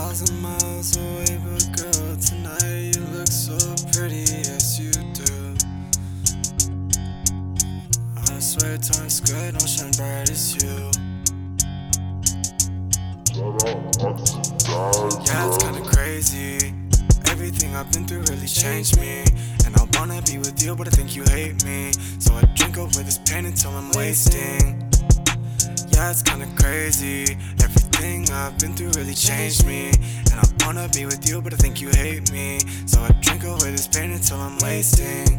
thousand miles away, but girl, tonight you look so pretty, yes you do. I swear Times Square don't shine bright as you. Yeah, it's kinda crazy. Everything I've been through really changed me. And I wanna be with you, but I think you hate me. So I drink away this pain until I'm wasting. Yeah, it's kinda crazy. Everything I've been through really changed me. And I wanna be with you, but I think you hate me. So I drink away this pain until I'm wasting.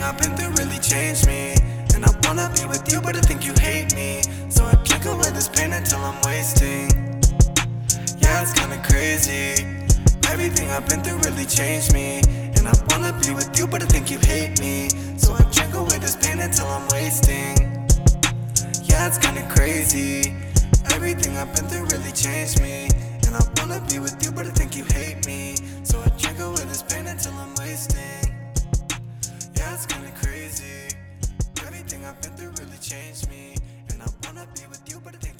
Everything I've been through really changed me. And I wanna be with you, but I think you hate me. So I drink away this pain until I'm wasting. Yeah, it's kinda crazy. Everything I've been through really changed me. And I wanna be with you, but I think you hate me. So I drink away this pain until I'm wasting. Yeah, it's kinda crazy. Everything I've been through really changed me. And I wanna be with you, but I think you hate me. So I drink away this pain until I'm wasting. I've been through really changed me. And I wanna be with you, but I think